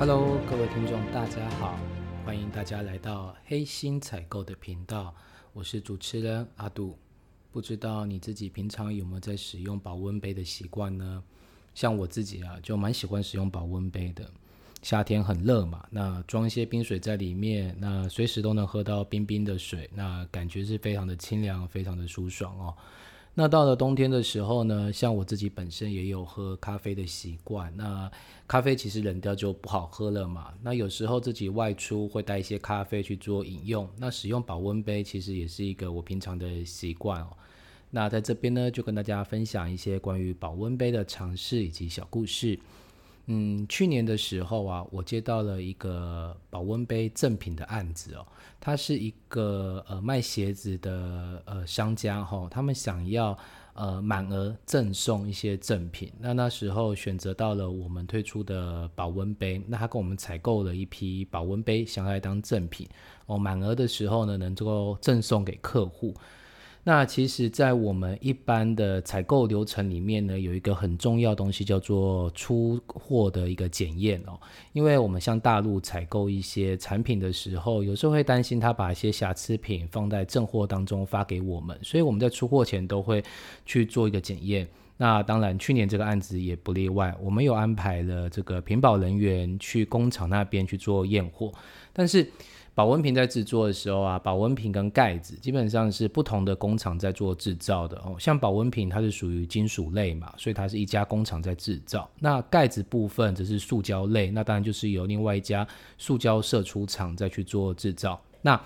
Hello，各位听众，大家好，欢迎大家来到黑心采购的频道，我是主持人阿杜。不知道你自己平常有没有在使用保温杯的习惯呢？像我自己啊，就蛮喜欢使用保温杯的。夏天很热嘛，那装一些冰水在里面，那随时都能喝到冰冰的水，那感觉是非常的清凉，非常的舒爽哦。那到了冬天的时候呢，像我自己本身也有喝咖啡的习惯。那咖啡其实冷掉就不好喝了嘛。那有时候自己外出会带一些咖啡去做饮用。那使用保温杯其实也是一个我平常的习惯哦。那在这边呢，就跟大家分享一些关于保温杯的尝试以及小故事。嗯，去年的时候啊，我接到了一个保温杯赠品的案子哦。它是一个呃卖鞋子的呃商家哈，他们想要呃满额赠送一些赠品。那那时候选择到了我们推出的保温杯，那他跟我们采购了一批保温杯，想要来当赠品哦。满额的时候呢，能够赠送给客户。那其实，在我们一般的采购流程里面呢，有一个很重要东西叫做出货的一个检验哦。因为我们向大陆采购一些产品的时候，有时候会担心他把一些瑕疵品放在正货当中发给我们，所以我们在出货前都会去做一个检验。那当然，去年这个案子也不例外，我们有安排了这个品保人员去工厂那边去做验货，但是。保温瓶在制作的时候啊，保温瓶跟盖子基本上是不同的工厂在做制造的哦。像保温瓶它是属于金属类嘛，所以它是一家工厂在制造。那盖子部分则是塑胶类，那当然就是由另外一家塑胶社出厂再去做制造。那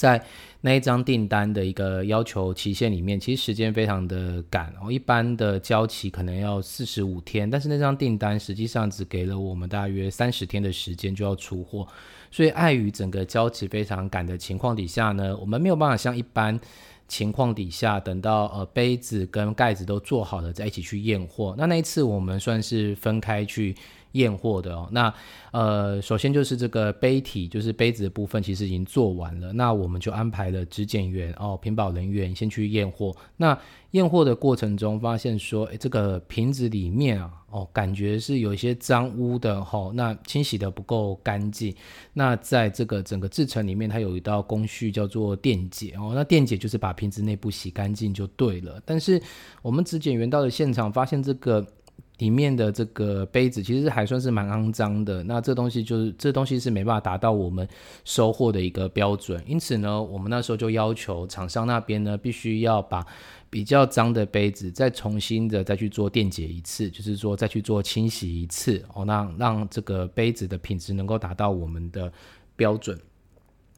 在那一张订单的一个要求期限里面，其实时间非常的赶哦，一般的交期可能要四十五天，但是那张订单实际上只给了我们大约三十天的时间就要出货，所以碍于整个交期非常赶的情况底下呢，我们没有办法像一般情况底下等到呃杯子跟盖子都做好了再一起去验货。那那一次我们算是分开去。验货的哦，那呃，首先就是这个杯体，就是杯子的部分，其实已经做完了。那我们就安排了质检员哦，品保人员先去验货。那验货的过程中，发现说，诶，这个瓶子里面啊，哦，感觉是有一些脏污的哈。那清洗的不够干净。那在这个整个制成里面，它有一道工序叫做电解哦。那电解就是把瓶子内部洗干净就对了。但是我们质检员到了现场，发现这个。里面的这个杯子其实还算是蛮肮脏的，那这东西就是这东西是没办法达到我们收货的一个标准，因此呢，我们那时候就要求厂商那边呢必须要把比较脏的杯子再重新的再去做电解一次，就是说再去做清洗一次哦，让让这个杯子的品质能够达到我们的标准。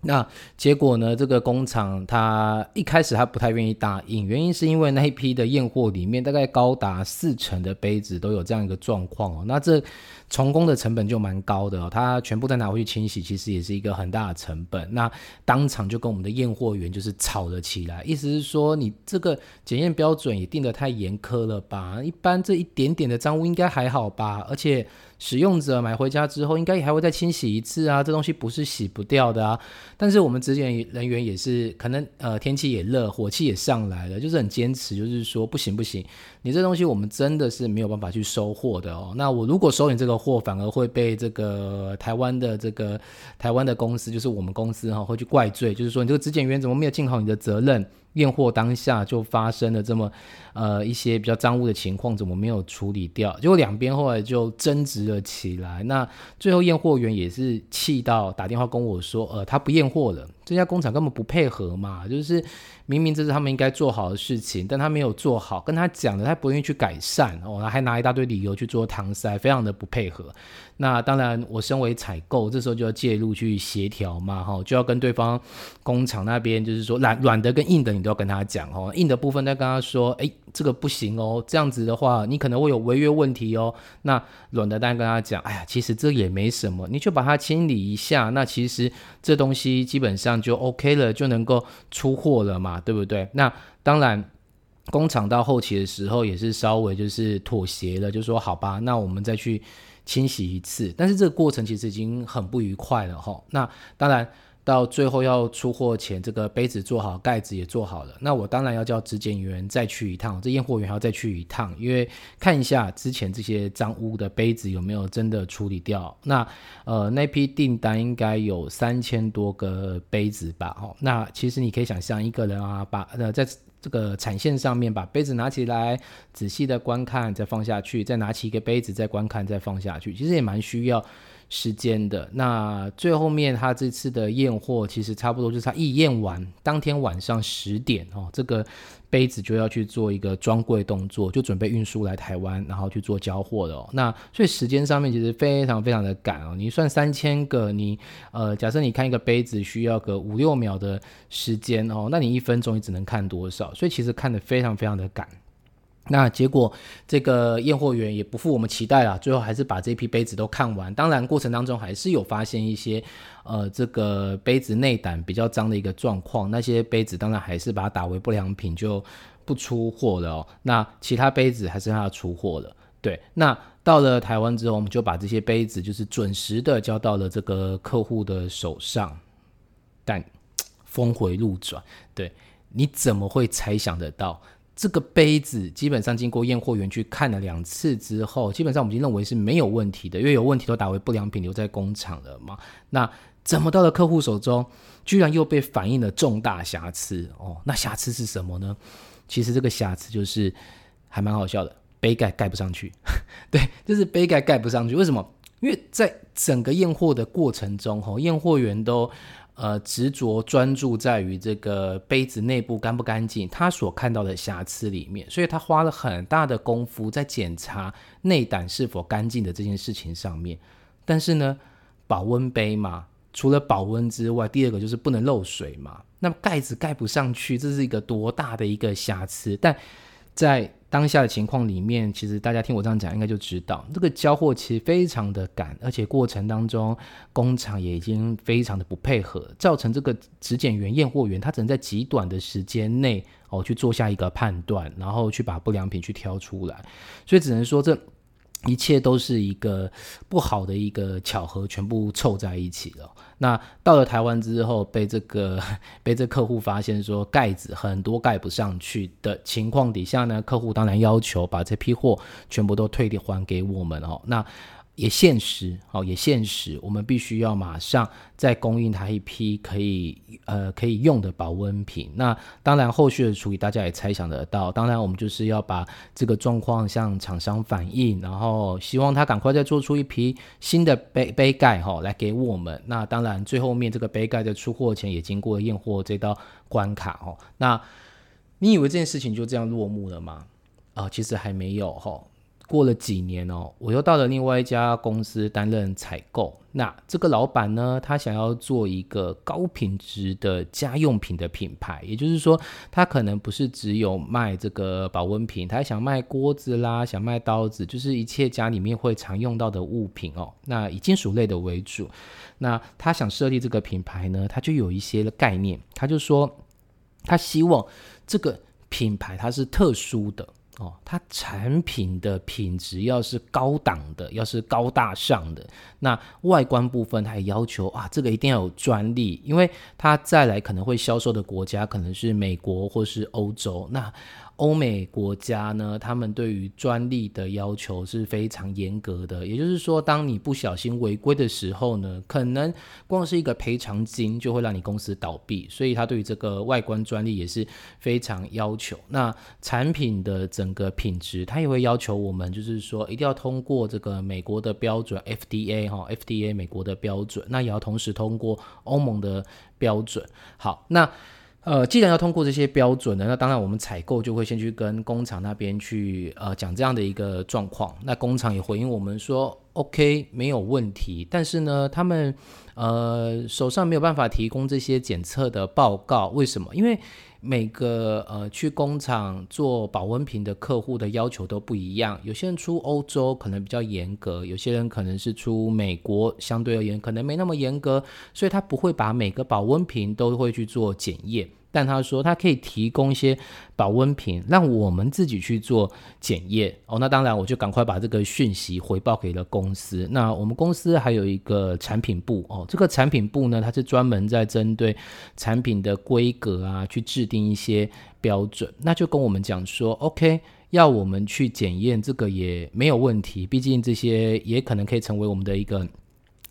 那结果呢？这个工厂他一开始他不太愿意答应，原因是因为那一批的验货里面大概高达四成的杯子都有这样一个状况哦。那这重工的成本就蛮高的哦，他全部再拿回去清洗，其实也是一个很大的成本。那当场就跟我们的验货员就是吵了起来，意思是说你这个检验标准也定得太严苛了吧？一般这一点点的脏污应该还好吧？而且。使用者买回家之后，应该也还会再清洗一次啊，这东西不是洗不掉的啊。但是我们质检人员也是，可能呃天气也热，火气也上来了，就是很坚持，就是说不行不行，你这东西我们真的是没有办法去收货的哦。那我如果收你这个货，反而会被这个台湾的这个台湾的公司，就是我们公司哈，会去怪罪，就是说你这个质检员怎么没有尽好你的责任。验货当下就发生了这么，呃一些比较脏污的情况，怎么没有处理掉？结果两边后来就争执了起来。那最后验货员也是气到打电话跟我说，呃，他不验货了。这家工厂根本不配合嘛，就是明明这是他们应该做好的事情，但他没有做好，跟他讲了他不愿意去改善哦，还拿一大堆理由去做搪塞，非常的不配合。那当然，我身为采购，这时候就要介入去协调嘛，哈，就要跟对方工厂那边，就是说软软的跟硬的，都要跟他讲哦。硬的部分再跟他说，哎，这个不行哦，这样子的话，你可能会有违约问题哦。那软的，然跟他讲，哎呀，其实这也没什么，你就把它清理一下，那其实这东西基本上就 OK 了，就能够出货了嘛，对不对？那当然，工厂到后期的时候也是稍微就是妥协了，就说好吧，那我们再去。清洗一次，但是这个过程其实已经很不愉快了哈。那当然，到最后要出货前，这个杯子做好，盖子也做好了。那我当然要叫质检员再去一趟，这验货员还要再去一趟，因为看一下之前这些脏污的杯子有没有真的处理掉。那呃，那批订单应该有三千多个杯子吧？哦，那其实你可以想象，一个人啊，把呃在这个产线上面把杯子拿起来，仔细的观看，再放下去，再拿起一个杯子再观看，再放下去，其实也蛮需要。时间的那最后面，他这次的验货其实差不多就是他一验完，当天晚上十点哦，这个杯子就要去做一个装柜动作，就准备运输来台湾，然后去做交货的哦。那所以时间上面其实非常非常的赶哦。你算三千个，你呃，假设你看一个杯子需要个五六秒的时间哦，那你一分钟你只能看多少？所以其实看的非常非常的赶。那结果，这个验货员也不负我们期待啊，最后还是把这批杯子都看完。当然，过程当中还是有发现一些，呃，这个杯子内胆比较脏的一个状况。那些杯子当然还是把它打为不良品，就不出货了哦。那其他杯子还是要出货了。对，那到了台湾之后，我们就把这些杯子就是准时的交到了这个客户的手上。但峰回路转，对，你怎么会猜想得到？这个杯子基本上经过验货员去看了两次之后，基本上我们已经认为是没有问题的，因为有问题都打为不良品留在工厂了嘛。那怎么到了客户手中，居然又被反映了重大瑕疵哦？那瑕疵是什么呢？其实这个瑕疵就是还蛮好笑的，杯盖盖不上去。对，就是杯盖盖不上去。为什么？因为在整个验货的过程中，哈，验货员都。呃，执着专注在于这个杯子内部干不干净，他所看到的瑕疵里面，所以他花了很大的功夫在检查内胆是否干净的这件事情上面。但是呢，保温杯嘛，除了保温之外，第二个就是不能漏水嘛。那盖子盖不上去，这是一个多大的一个瑕疵？但在当下的情况里面，其实大家听我这样讲，应该就知道这个交货其实非常的赶，而且过程当中工厂也已经非常的不配合，造成这个质检员、验货员他只能在极短的时间内哦去做下一个判断，然后去把不良品去挑出来，所以只能说这。一切都是一个不好的一个巧合，全部凑在一起了。那到了台湾之后，被这个 被这客户发现说盖子很多盖不上去的情况底下呢，客户当然要求把这批货全部都退还给我们哦。那也现实，哦，也现实，我们必须要马上再供应他一批可以，呃，可以用的保温瓶。那当然，后续的处理大家也猜想得到。当然，我们就是要把这个状况向厂商反映，然后希望他赶快再做出一批新的杯杯盖，哈，来给我们。那当然，最后面这个杯盖在出货前也经过验货这道关卡，哦。那你以为这件事情就这样落幕了吗？啊，其实还没有，哈。过了几年哦，我又到了另外一家公司担任采购。那这个老板呢，他想要做一个高品质的家用品的品牌，也就是说，他可能不是只有卖这个保温瓶，他还想卖锅子啦，想卖刀子，就是一切家里面会常用到的物品哦。那以金属类的为主。那他想设立这个品牌呢，他就有一些概念，他就说，他希望这个品牌它是特殊的。哦，它产品的品质要是高档的，要是高大上的，那外观部分它也要求啊，这个一定要有专利，因为它再来可能会销售的国家可能是美国或是欧洲，那。欧美国家呢，他们对于专利的要求是非常严格的。也就是说，当你不小心违规的时候呢，可能光是一个赔偿金就会让你公司倒闭。所以，他对于这个外观专利也是非常要求。那产品的整个品质，他也会要求我们，就是说一定要通过这个美国的标准 FDA 哈，FDA 美国的标准，那也要同时通过欧盟的标准。好，那。呃，既然要通过这些标准呢，那当然我们采购就会先去跟工厂那边去呃讲这样的一个状况。那工厂也回应我们说，OK，没有问题。但是呢，他们呃手上没有办法提供这些检测的报告，为什么？因为每个呃去工厂做保温瓶的客户的要求都不一样，有些人出欧洲可能比较严格，有些人可能是出美国，相对而言可能没那么严格，所以他不会把每个保温瓶都会去做检验。但他说他可以提供一些保温瓶，让我们自己去做检验哦。那当然，我就赶快把这个讯息回报给了公司。那我们公司还有一个产品部哦，这个产品部呢，它是专门在针对产品的规格啊，去制定一些标准。那就跟我们讲说，OK，要我们去检验这个也没有问题，毕竟这些也可能可以成为我们的一个。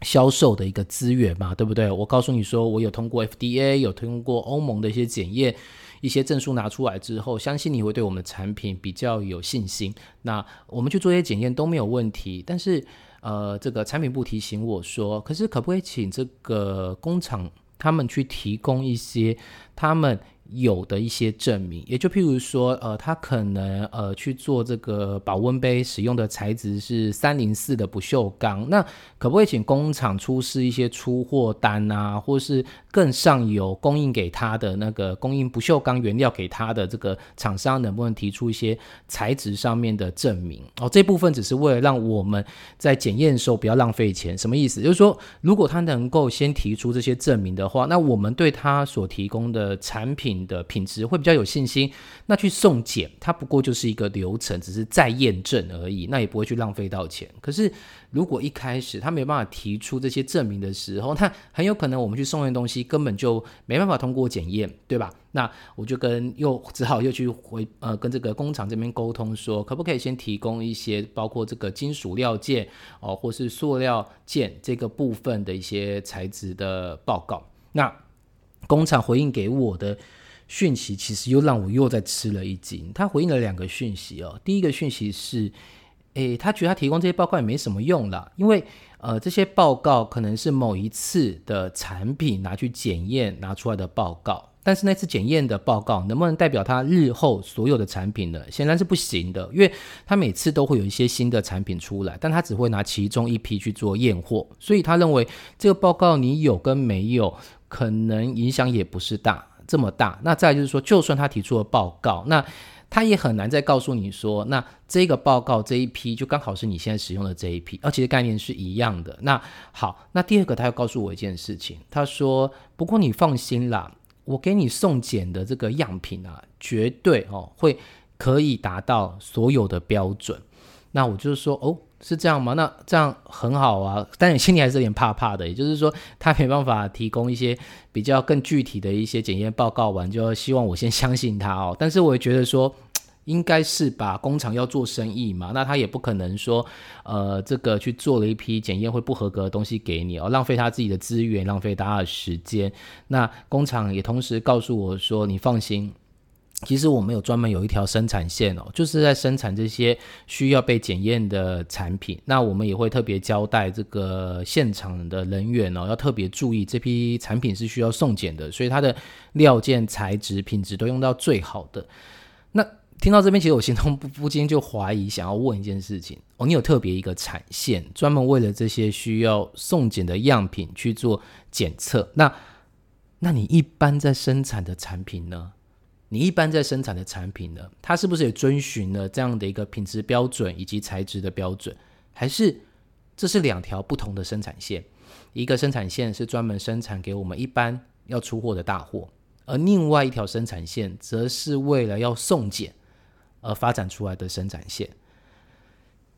销售的一个资源嘛，对不对？我告诉你说，我有通过 FDA，有通过欧盟的一些检验，一些证书拿出来之后，相信你会对我们的产品比较有信心。那我们去做一些检验都没有问题，但是呃，这个产品部提醒我说，可是可不可以请这个工厂他们去提供一些他们。有的一些证明，也就譬如说，呃，他可能呃去做这个保温杯使用的材质是三零四的不锈钢，那可不可以请工厂出示一些出货单啊，或是更上游供应给他的那个供应不锈钢原料给他的这个厂商，能不能提出一些材质上面的证明？哦，这部分只是为了让我们在检验的时候不要浪费钱，什么意思？就是说，如果他能够先提出这些证明的话，那我们对他所提供的产品。的品质会比较有信心，那去送检，它不过就是一个流程，只是再验证而已，那也不会去浪费到钱。可是如果一开始他没办法提出这些证明的时候，那很有可能我们去送验东西根本就没办法通过检验，对吧？那我就跟又只好又去回呃跟这个工厂这边沟通说，可不可以先提供一些包括这个金属料件哦，或是塑料件这个部分的一些材质的报告？那工厂回应给我的。讯息其实又让我又再吃了一惊。他回应了两个讯息哦。第一个讯息是，诶，他觉得他提供这些报告也没什么用了，因为呃，这些报告可能是某一次的产品拿去检验拿出来的报告，但是那次检验的报告能不能代表他日后所有的产品呢？显然是不行的，因为他每次都会有一些新的产品出来，但他只会拿其中一批去做验货，所以他认为这个报告你有跟没有，可能影响也不是大。这么大，那再就是说，就算他提出了报告，那他也很难再告诉你说，那这个报告这一批就刚好是你现在使用的这一批，而且概念是一样的。那好，那第二个他要告诉我一件事情，他说，不过你放心啦，我给你送检的这个样品啊，绝对哦会可以达到所有的标准。那我就是说，哦。是这样吗？那这样很好啊，但你心里还是有点怕怕的。也就是说，他没办法提供一些比较更具体的一些检验报告完，就希望我先相信他哦。但是我也觉得说，应该是吧，工厂要做生意嘛，那他也不可能说，呃，这个去做了一批检验会不合格的东西给你哦，浪费他自己的资源，浪费大家的时间。那工厂也同时告诉我说，你放心。其实我们有专门有一条生产线哦，就是在生产这些需要被检验的产品。那我们也会特别交代这个现场的人员哦，要特别注意这批产品是需要送检的，所以它的料件材质品质都用到最好的。那听到这边，其实我心中不不禁就怀疑，想要问一件事情哦，你有特别一个产线，专门为了这些需要送检的样品去做检测。那那你一般在生产的产品呢？你一般在生产的产品呢，它是不是也遵循了这样的一个品质标准以及材质的标准？还是这是两条不同的生产线？一个生产线是专门生产给我们一般要出货的大货，而另外一条生产线则是为了要送检而发展出来的生产线。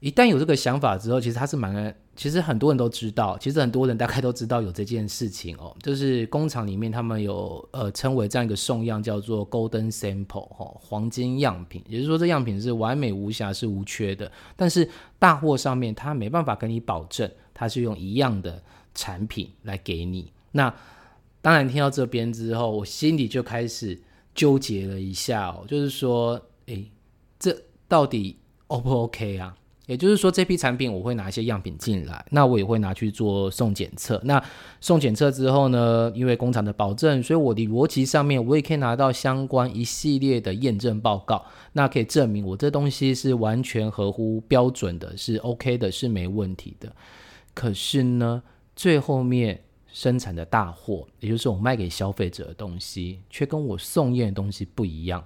一旦有这个想法之后，其实他是蛮……其实很多人都知道，其实很多人大概都知道有这件事情哦，就是工厂里面他们有呃称为这样一个送样叫做 Golden Sample 哈，黄金样品，也就是说这样品是完美无瑕是无缺的，但是大货上面他没办法跟你保证，他是用一样的产品来给你。那当然听到这边之后，我心里就开始纠结了一下哦，就是说，诶，这到底 O 不 OK 啊？也就是说，这批产品我会拿一些样品进来，那我也会拿去做送检测。那送检测之后呢，因为工厂的保证，所以我的逻辑上面我也可以拿到相关一系列的验证报告，那可以证明我这东西是完全合乎标准的，是 OK 的，是没问题的。可是呢，最后面生产的大货，也就是我卖给消费者的东西，却跟我送验的东西不一样，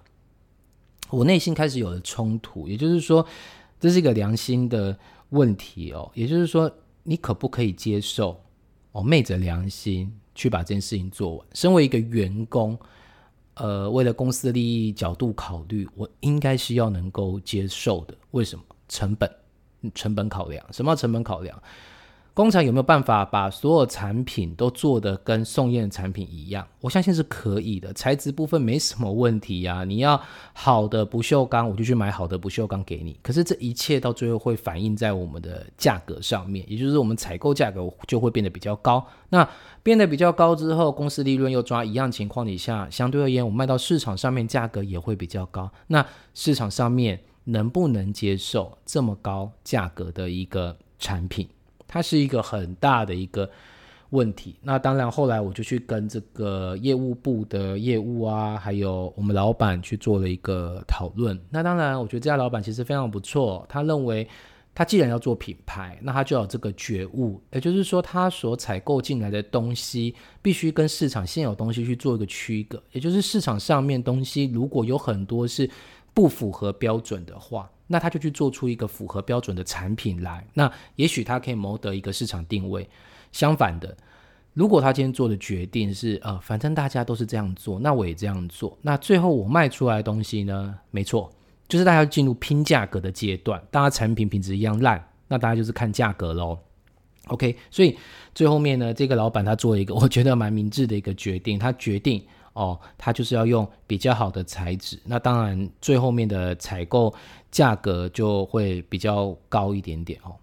我内心开始有了冲突。也就是说。这是一个良心的问题哦，也就是说，你可不可以接受哦，昧着良心去把这件事情做完？身为一个员工，呃，为了公司的利益角度考虑，我应该是要能够接受的。为什么？成本，成本考量。什么叫成本考量？工厂有没有办法把所有产品都做的跟宋燕产品一样？我相信是可以的，材质部分没什么问题呀。你要好的不锈钢，我就去买好的不锈钢给你。可是这一切到最后会反映在我们的价格上面，也就是我们采购价格就会变得比较高。那变得比较高之后，公司利润又抓一样情况底下，相对而言，我卖到市场上面价格也会比较高。那市场上面能不能接受这么高价格的一个产品？它是一个很大的一个问题。那当然，后来我就去跟这个业务部的业务啊，还有我们老板去做了一个讨论。那当然，我觉得这家老板其实非常不错。他认为，他既然要做品牌，那他就有这个觉悟，也就是说，他所采购进来的东西必须跟市场现有东西去做一个区隔。也就是市场上面东西如果有很多是不符合标准的话。那他就去做出一个符合标准的产品来，那也许他可以谋得一个市场定位。相反的，如果他今天做的决定是，呃，反正大家都是这样做，那我也这样做，那最后我卖出来的东西呢，没错，就是大家进入拼价格的阶段，大家产品品质一样烂，那大家就是看价格喽。OK，所以最后面呢，这个老板他做了一个我觉得蛮明智的一个决定，他决定。哦，它就是要用比较好的材质，那当然最后面的采购价格就会比较高一点点哦。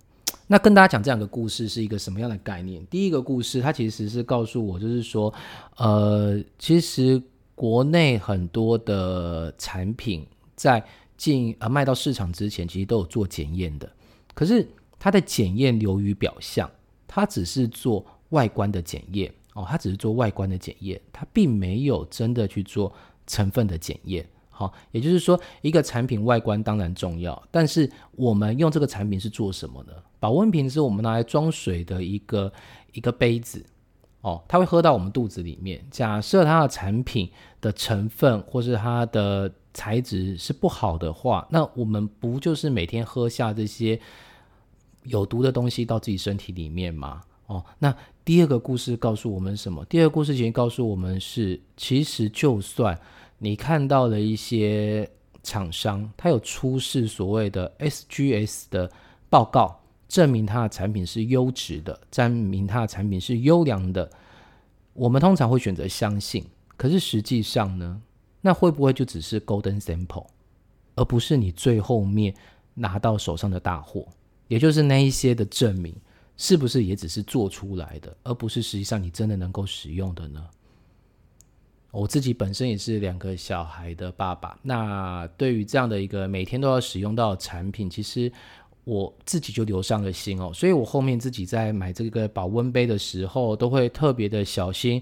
那跟大家讲这两个故事是一个什么样的概念？第一个故事，它其实是告诉我，就是说，呃，其实国内很多的产品在进呃卖到市场之前，其实都有做检验的，可是它的检验流于表象，它只是做外观的检验。哦，它只是做外观的检验，它并没有真的去做成分的检验。好，也就是说，一个产品外观当然重要，但是我们用这个产品是做什么呢？保温瓶是我们拿来装水的一个一个杯子。哦，它会喝到我们肚子里面。假设它的产品的成分或是它的材质是不好的话，那我们不就是每天喝下这些有毒的东西到自己身体里面吗？哦，那第二个故事告诉我们什么？第二个故事其实告诉我们是，其实就算你看到了一些厂商，他有出示所谓的 SGS 的报告，证明他的产品是优质的，证明他的产品是优良的，我们通常会选择相信。可是实际上呢，那会不会就只是 Golden Sample，而不是你最后面拿到手上的大货，也就是那一些的证明？是不是也只是做出来的，而不是实际上你真的能够使用的呢？我自己本身也是两个小孩的爸爸，那对于这样的一个每天都要使用到的产品，其实我自己就留上了心哦。所以我后面自己在买这个保温杯的时候，都会特别的小心，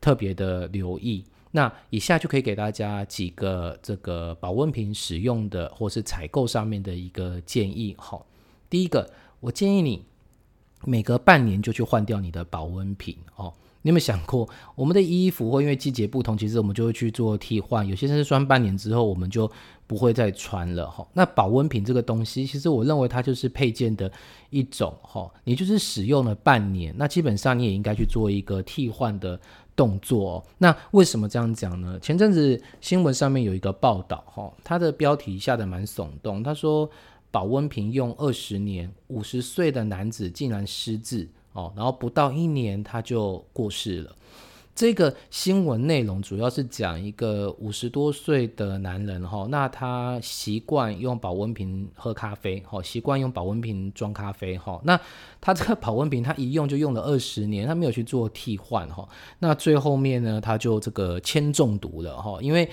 特别的留意。那以下就可以给大家几个这个保温瓶使用的或是采购上面的一个建议。好，第一个，我建议你。每隔半年就去换掉你的保温瓶哦。你有没有想过，我们的衣服或因为季节不同，其实我们就会去做替换。有些甚至穿半年之后，我们就不会再穿了哈。那保温瓶这个东西，其实我认为它就是配件的一种哈。你就是使用了半年，那基本上你也应该去做一个替换的动作。那为什么这样讲呢？前阵子新闻上面有一个报道哈，它的标题下的蛮耸动，他说。保温瓶用二十年，五十岁的男子竟然失智哦，然后不到一年他就过世了。这个新闻内容主要是讲一个五十多岁的男人哈，那他习惯用保温瓶喝咖啡哈，习惯用保温瓶装咖啡哈，那他这个保温瓶他一用就用了二十年，他没有去做替换哈，那最后面呢他就这个铅中毒了哈，因为。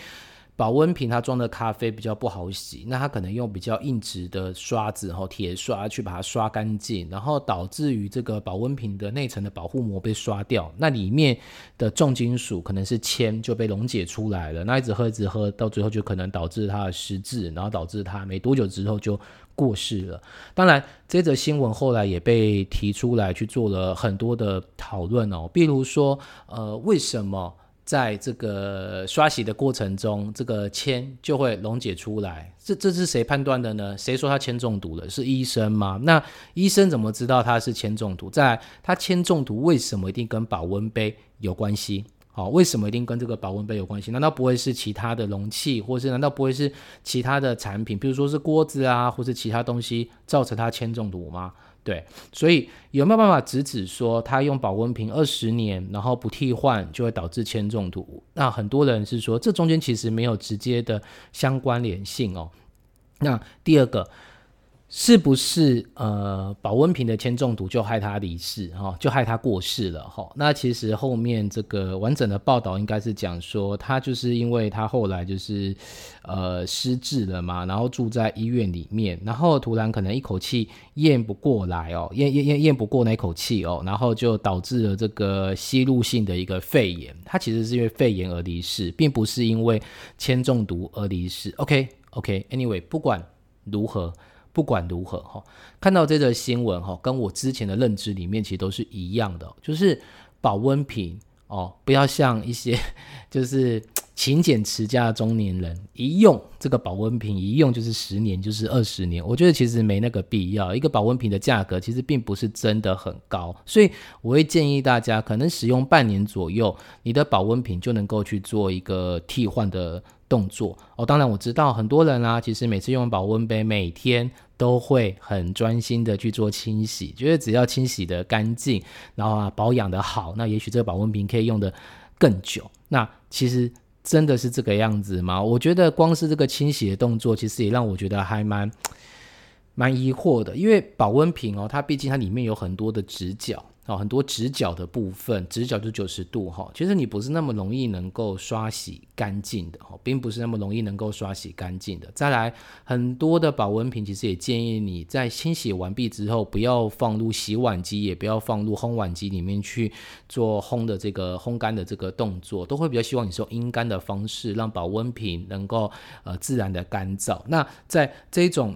保温瓶它装的咖啡比较不好洗，那它可能用比较硬质的刷子，哈，铁刷去把它刷干净，然后导致于这个保温瓶的内层的保护膜被刷掉，那里面的重金属可能是铅就被溶解出来了，那一直喝一直喝到最后就可能导致它的失智，然后导致它没多久之后就过世了。当然，这则新闻后来也被提出来去做了很多的讨论哦，比如说，呃，为什么？在这个刷洗的过程中，这个铅就会溶解出来。这这是谁判断的呢？谁说他铅中毒了？是医生吗？那医生怎么知道他是铅中毒？在他铅中毒为什么一定跟保温杯有关系？好，为什么一定跟这个保温杯有关系？难道不会是其他的容器，或是难道不会是其他的产品，比如说是锅子啊，或是其他东西造成它铅中毒吗？对，所以有没有办法直指说他用保温瓶二十年，然后不替换就会导致铅中毒？那很多人是说这中间其实没有直接的相关联性哦。那第二个。是不是呃保温瓶的铅中毒就害他离世哈，就害他过世了哈？那其实后面这个完整的报道应该是讲说，他就是因为他后来就是呃失智了嘛，然后住在医院里面，然后突然可能一口气咽不过来哦，咽咽咽咽不过那口气哦，然后就导致了这个吸入性的一个肺炎。他其实是因为肺炎而离世，并不是因为铅中毒而离世。OK OK，Anyway，不管如何。不管如何哈，看到这个新闻哈，跟我之前的认知里面其实都是一样的，就是保温瓶哦，不要像一些 就是勤俭持家的中年人一用这个保温瓶一用就是十年就是二十年，我觉得其实没那个必要。一个保温瓶的价格其实并不是真的很高，所以我会建议大家可能使用半年左右，你的保温瓶就能够去做一个替换的。动作哦，当然我知道很多人啊，其实每次用保温杯，每天都会很专心的去做清洗，觉得只要清洗的干净，然后啊保养的好，那也许这个保温瓶可以用的更久。那其实真的是这个样子吗？我觉得光是这个清洗的动作，其实也让我觉得还蛮蛮疑惑的，因为保温瓶哦，它毕竟它里面有很多的直角。哦，很多直角的部分，直角就九十度哈，其实你不是那么容易能够刷洗干净的哈，并不是那么容易能够刷洗干净的。再来，很多的保温瓶其实也建议你在清洗完毕之后，不要放入洗碗机，也不要放入烘碗机里面去做烘的这个烘干的这个动作，都会比较希望你是用阴干的方式，让保温瓶能够呃自然的干燥。那在这种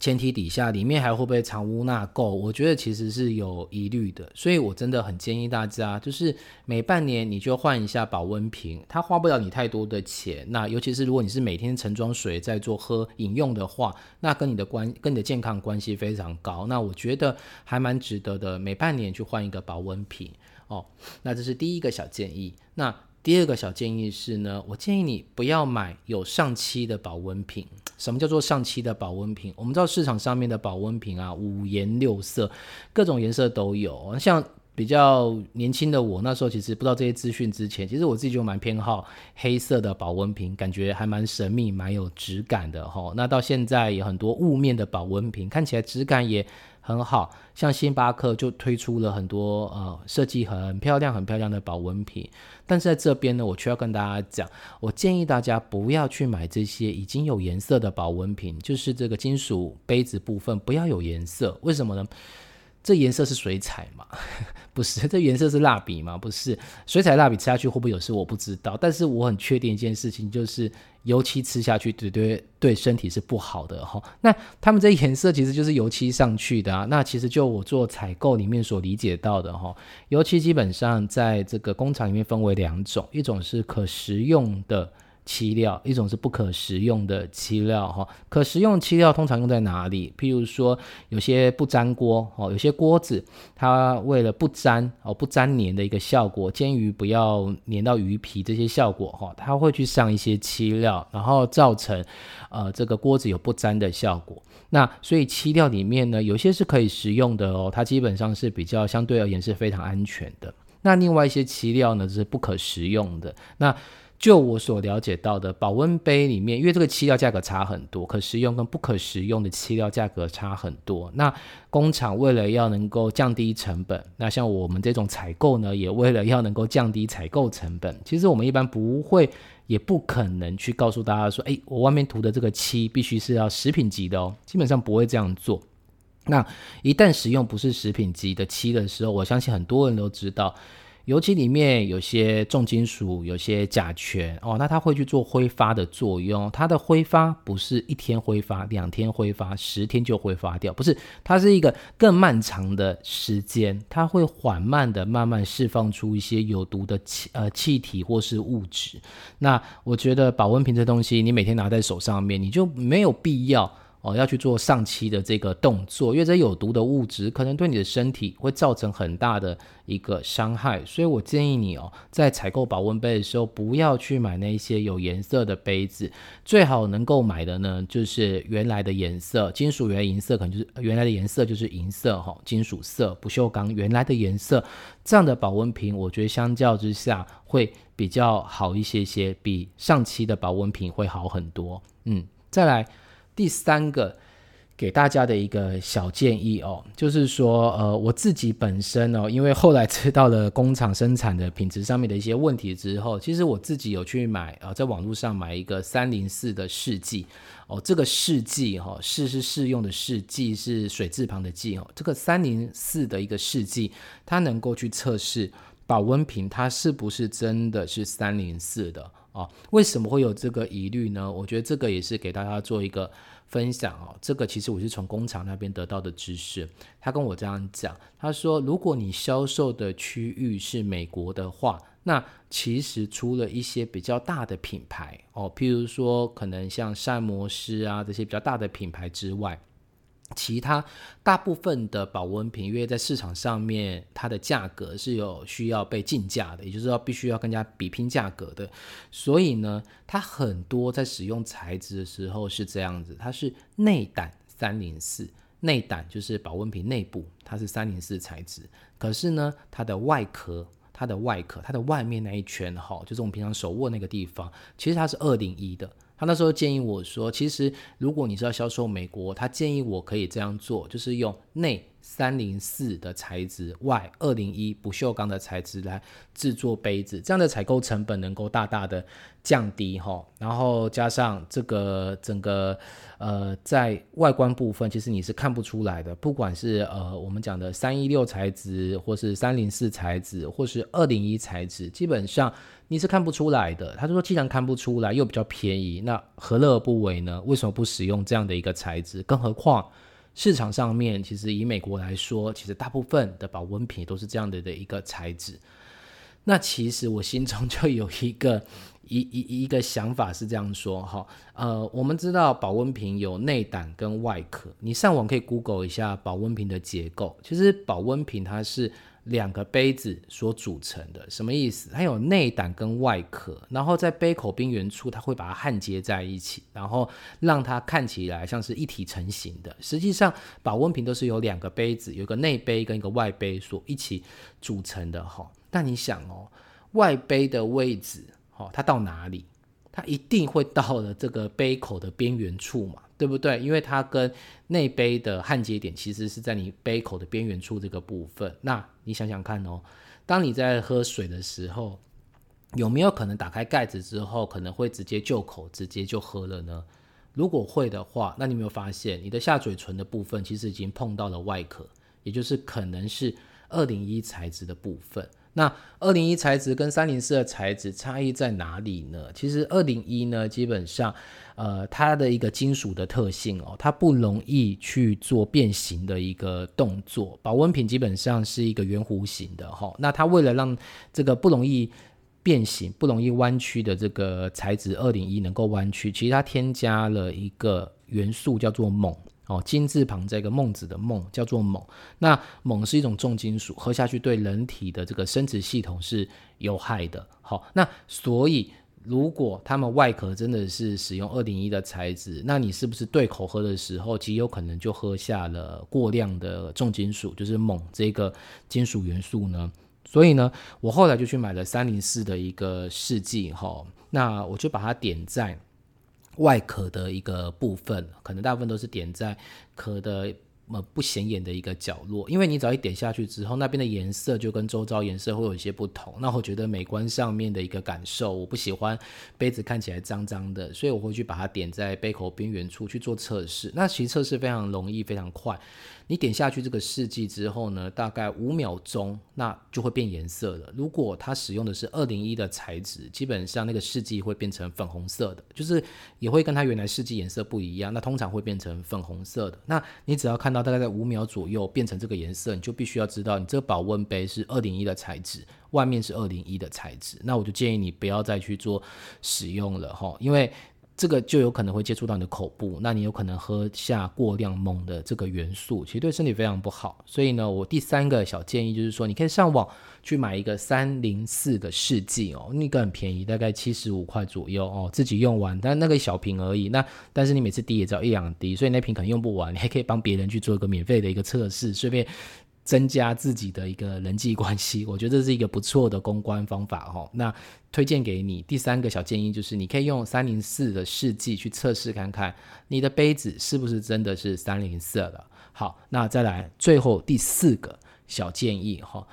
前提底下，里面还会不会藏污纳垢？我觉得其实是有疑虑的，所以我真的很建议大家，就是每半年你就换一下保温瓶，它花不了你太多的钱。那尤其是如果你是每天盛装水在做喝饮用的话，那跟你的关跟你的健康关系非常高。那我觉得还蛮值得的，每半年去换一个保温瓶哦。那这是第一个小建议。那第二个小建议是呢，我建议你不要买有上漆的保温瓶。什么叫做上漆的保温瓶？我们知道市场上面的保温瓶啊，五颜六色，各种颜色都有。像比较年轻的我，那时候其实不知道这些资讯之前，其实我自己就蛮偏好黑色的保温瓶，感觉还蛮神秘、蛮有质感的哈。那到现在有很多雾面的保温瓶，看起来质感也。很好，像星巴克就推出了很多呃设计很漂亮、很漂亮的保温瓶，但是在这边呢，我却要跟大家讲，我建议大家不要去买这些已经有颜色的保温瓶，就是这个金属杯子部分不要有颜色，为什么呢？这颜色是水彩吗？不是，这颜色是蜡笔吗？不是，水彩蜡笔吃下去会不会有事？我不知道，但是我很确定一件事情，就是油漆吃下去，对对对，身体是不好的哈。那他们这颜色其实就是油漆上去的啊。那其实就我做采购里面所理解到的哈，油漆基本上在这个工厂里面分为两种，一种是可食用的。漆料一种是不可食用的漆料哈，可食用漆料通常用在哪里？譬如说有些不粘锅哦，有些锅子它为了不粘哦不粘黏的一个效果，煎鱼不要粘到鱼皮这些效果哈，它会去上一些漆料，然后造成呃这个锅子有不粘的效果。那所以漆料里面呢，有些是可以食用的哦，它基本上是比较相对而言是非常安全的。那另外一些漆料呢是不可食用的。那就我所了解到的，保温杯里面，因为这个漆料价格差很多，可食用跟不可食用的漆料价格差很多。那工厂为了要能够降低成本，那像我们这种采购呢，也为了要能够降低采购成本，其实我们一般不会，也不可能去告诉大家说，哎，我外面涂的这个漆必须是要食品级的哦，基本上不会这样做。那一旦使用不是食品级的漆的时候，我相信很多人都知道。油漆里面有些重金属，有些甲醛哦，那它会去做挥发的作用。它的挥发不是一天挥发、两天挥发、十天就挥发掉，不是，它是一个更漫长的时间，它会缓慢的慢慢释放出一些有毒的气呃气体或是物质。那我觉得保温瓶这东西，你每天拿在手上面，你就没有必要。哦，要去做上漆的这个动作，因为这有毒的物质可能对你的身体会造成很大的一个伤害，所以我建议你哦，在采购保温杯的时候，不要去买那些有颜色的杯子，最好能够买的呢，就是原来的颜色，金属原银色，可能就是原来的颜色就是银色哈，金属色，不锈钢原来的颜色，这样的保温瓶，我觉得相较之下会比较好一些些，比上期的保温瓶会好很多。嗯，再来。第三个给大家的一个小建议哦，就是说，呃，我自己本身哦，因为后来知道了工厂生产的品质上面的一些问题之后，其实我自己有去买啊，在网络上买一个三零四的试剂哦，这个试剂哈，试是试用的试剂是水字旁的剂哦，这个三零四的一个试剂，它能够去测试保温瓶它是不是真的是三零四的。哦，为什么会有这个疑虑呢？我觉得这个也是给大家做一个分享哦。这个其实我是从工厂那边得到的知识。他跟我这样讲，他说，如果你销售的区域是美国的话，那其实除了一些比较大的品牌哦，譬如说可能像膳魔师啊这些比较大的品牌之外。其他大部分的保温瓶，因为在市场上面，它的价格是有需要被竞价的，也就是说必须要更加比拼价格的。所以呢，它很多在使用材质的时候是这样子，它是内胆三零四，内胆就是保温瓶内部，它是三零四材质。可是呢，它的外壳，它的外壳，它的外面那一圈哈，就是我们平常手握那个地方，其实它是二零一的。他那时候建议我说，其实如果你是要销售美国，他建议我可以这样做，就是用内三零四的材质，外二零一不锈钢的材质来制作杯子，这样的采购成本能够大大的降低哈。然后加上这个整个呃在外观部分，其实你是看不出来的，不管是呃我们讲的三一六材质，或是三零四材质，或是二零一材质，基本上。你是看不出来的。他就说，既然看不出来，又比较便宜，那何乐而不为呢？为什么不使用这样的一个材质？更何况市场上面，其实以美国来说，其实大部分的保温瓶都是这样的的一个材质。那其实我心中就有一个一一一个想法是这样说哈，呃，我们知道保温瓶有内胆跟外壳，你上网可以 Google 一下保温瓶的结构。其实保温瓶它是。两个杯子所组成的，什么意思？它有内胆跟外壳，然后在杯口边缘处，它会把它焊接在一起，然后让它看起来像是一体成型的。实际上，保温瓶都是由两个杯子，有一个内杯跟一个外杯所一起组成的哈。但你想哦，外杯的位置，哈，它到哪里？它一定会到了这个杯口的边缘处嘛，对不对？因为它跟内杯的焊接点其实是在你杯口的边缘处这个部分。那你想想看哦，当你在喝水的时候，有没有可能打开盖子之后，可能会直接就口，直接就喝了呢？如果会的话，那你有没有发现你的下嘴唇的部分其实已经碰到了外壳，也就是可能是二零一材质的部分。那二零一材质跟三零四的材质差异在哪里呢？其实二零一呢，基本上，呃，它的一个金属的特性哦，它不容易去做变形的一个动作。保温瓶基本上是一个圆弧形的哈，那它为了让这个不容易变形、不容易弯曲的这个材质二零一能够弯曲，其实它添加了一个元素叫做锰。哦，金字旁这个孟子的孟叫做锰，那锰是一种重金属，喝下去对人体的这个生殖系统是有害的。好，那所以如果他们外壳真的是使用二零一的材质，那你是不是对口喝的时候，极有可能就喝下了过量的重金属，就是锰这个金属元素呢？所以呢，我后来就去买了三零四的一个试剂，哈，那我就把它点在。外壳的一个部分，可能大部分都是点在壳的呃不显眼的一个角落，因为你只要一点下去之后，那边的颜色就跟周遭颜色会有一些不同。那我觉得美观上面的一个感受，我不喜欢杯子看起来脏脏的，所以我会去把它点在杯口边缘处去做测试。那其实测试非常容易，非常快。你点下去这个试剂之后呢，大概五秒钟，那就会变颜色了。如果它使用的是二零一的材质，基本上那个试剂会变成粉红色的，就是也会跟它原来试剂颜色不一样。那通常会变成粉红色的。那你只要看到大概在五秒左右变成这个颜色，你就必须要知道你这个保温杯是二零一的材质，外面是二零一的材质。那我就建议你不要再去做使用了哈，因为。这个就有可能会接触到你的口部，那你有可能喝下过量锰的这个元素，其实对身体非常不好。所以呢，我第三个小建议就是说，你可以上网去买一个三零四的试剂哦，那个很便宜，大概七十五块左右哦，自己用完，但那个小瓶而已。那但是你每次滴也只要一两滴，所以那瓶可能用不完，你还可以帮别人去做一个免费的一个测试，顺便。增加自己的一个人际关系，我觉得这是一个不错的公关方法哦。那推荐给你第三个小建议就是，你可以用三零四的试剂去测试看看，你的杯子是不是真的是三零四的。好，那再来最后第四个小建议哈，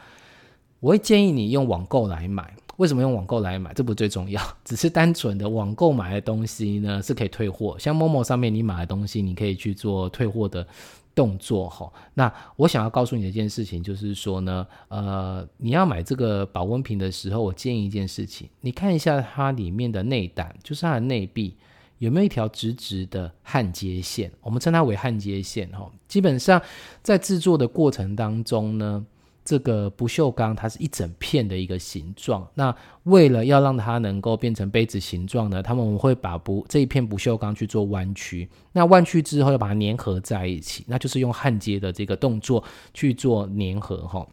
我会建议你用网购来买。为什么用网购来买？这不最重要，只是单纯的网购买的东西呢是可以退货，像某某上面你买的东西，你可以去做退货的。动作哈，那我想要告诉你的一件事情就是说呢，呃，你要买这个保温瓶的时候，我建议一件事情，你看一下它里面的内胆，就是它的内壁有没有一条直直的焊接线，我们称它为焊接线哈。基本上在制作的过程当中呢。这个不锈钢它是一整片的一个形状，那为了要让它能够变成杯子形状呢，他们会把不这一片不锈钢去做弯曲，那弯曲之后要把它粘合在一起，那就是用焊接的这个动作去做粘合哈。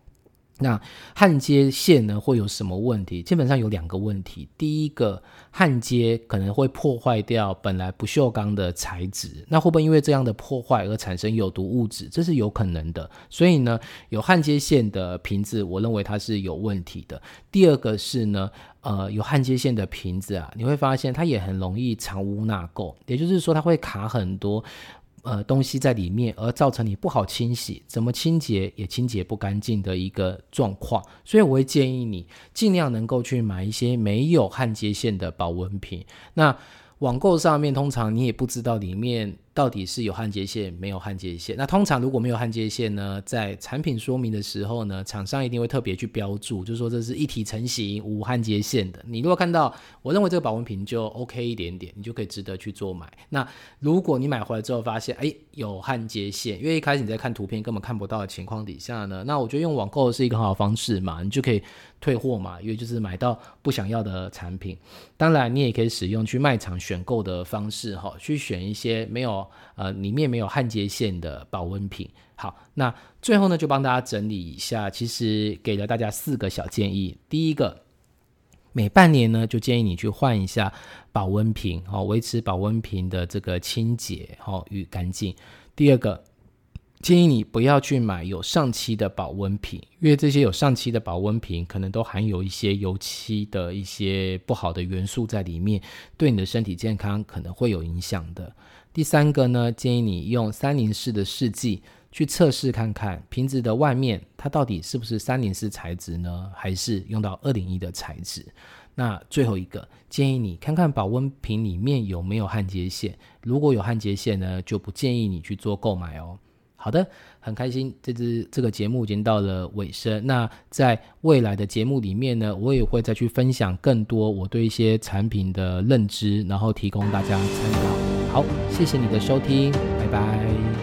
那焊接线呢会有什么问题？基本上有两个问题。第一个，焊接可能会破坏掉本来不锈钢的材质，那会不会因为这样的破坏而产生有毒物质？这是有可能的。所以呢，有焊接线的瓶子，我认为它是有问题的。第二个是呢，呃，有焊接线的瓶子啊，你会发现它也很容易藏污纳垢，也就是说它会卡很多。呃，东西在里面，而造成你不好清洗，怎么清洁也清洁不干净的一个状况，所以我会建议你尽量能够去买一些没有焊接线的保温瓶。那网购上面通常你也不知道里面。到底是有焊接线没有焊接线？那通常如果没有焊接线呢，在产品说明的时候呢，厂商一定会特别去标注，就是说这是一体成型无焊接线的。你如果看到，我认为这个保温瓶就 OK 一点点，你就可以值得去做买。那如果你买回来之后发现，哎，有焊接线，因为一开始你在看图片根本看不到的情况底下呢，那我觉得用网购是一个很好方式嘛，你就可以退货嘛，因为就是买到不想要的产品。当然，你也可以使用去卖场选购的方式哈，去选一些没有呃，里面没有焊接线的保温瓶。好，那最后呢，就帮大家整理一下，其实给了大家四个小建议。第一个，每半年呢，就建议你去换一下保温瓶，哦，维持保温瓶的这个清洁，哦与干净。第二个。建议你不要去买有上漆的保温瓶，因为这些有上漆的保温瓶可能都含有一些油漆的一些不好的元素在里面，对你的身体健康可能会有影响的。第三个呢，建议你用三零四的试剂去测试看看瓶子的外面它到底是不是三零四材质呢，还是用到二零一的材质。那最后一个建议你看看保温瓶里面有没有焊接线，如果有焊接线呢，就不建议你去做购买哦。好的，很开心，这支这个节目已经到了尾声。那在未来的节目里面呢，我也会再去分享更多我对一些产品的认知，然后提供大家参考。好，谢谢你的收听，拜拜。